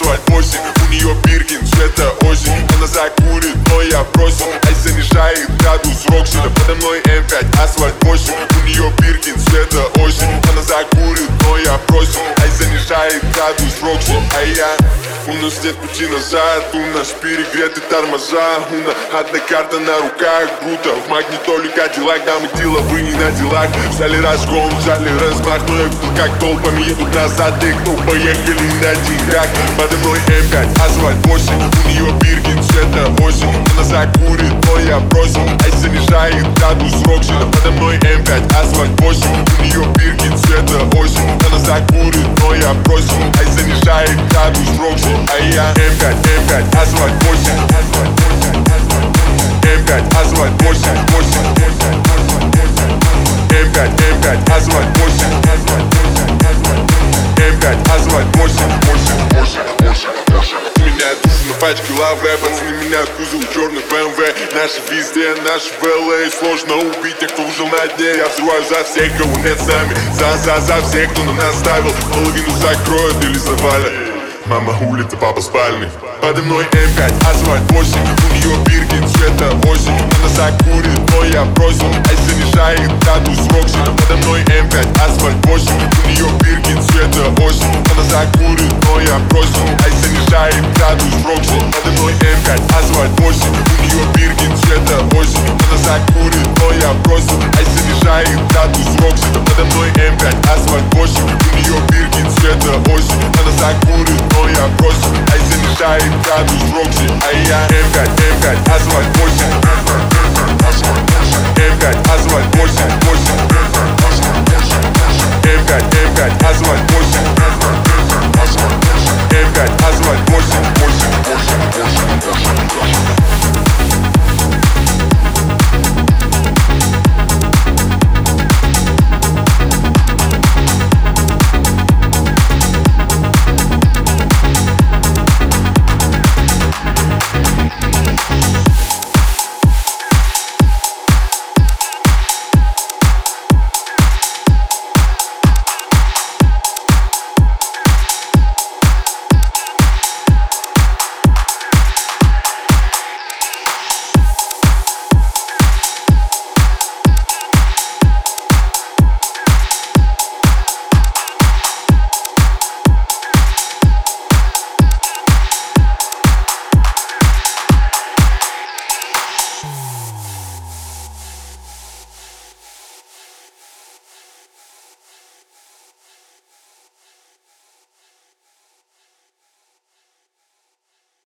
мной М5, асфальт 8 У нее Биркин, цвета осень Она закурит, но я бросил. Ай занижает градус Роксида Подо мной М5, асфальт 8 У нее Биркин, цвета осень Она закурит, но я бросил. Ай занижает градус Рокси А я у нас нет пути назад, у нас перегреты тормоза У нас одна карта на руках, круто В магнитоле Кадиллак, да мы деловые не на делах Взяли разгон, взяли размах Но я видел, как толпами едут назад И кто поехали на деньгах Подо мной М5, асфальт 8 У нее Биркин, цвета осень Она закурит, но я бросил Ай занижает градус Роксина Подо мной М5, асфальт 8 У нее Биркин, цвета осень меня душно, пачки лавы Пацаны меня кузов черных БМВ. Наши везде, наши в LA Сложно убить тех, кто уже на дне. Я взрываю за всех, кого нет с нами За, за, за всех, кто на нас ставил Половину закроют или завалят. Мама улица, папа спальный. Подо мной М5, асфальт 8 У нее Биркин, цвета осень Она закурит, но я бросил. Ай занижает градус Роксина Подо мной М5, асфальт 8 У нее Биркин, цвета осень Она закурит, но я бросил. Ай занижает градус Роксина Подо мной М5, асфальт 8 У нее Биркин, цвета осень Она закурит, но я бросил. Ай занижает градус Роксина Подо мной М5, асфальт 8 У нее Биркин, цвета осень Она закурит, но я бросил. Ай занижает градус Рокси А я М5, М5, асфальт 8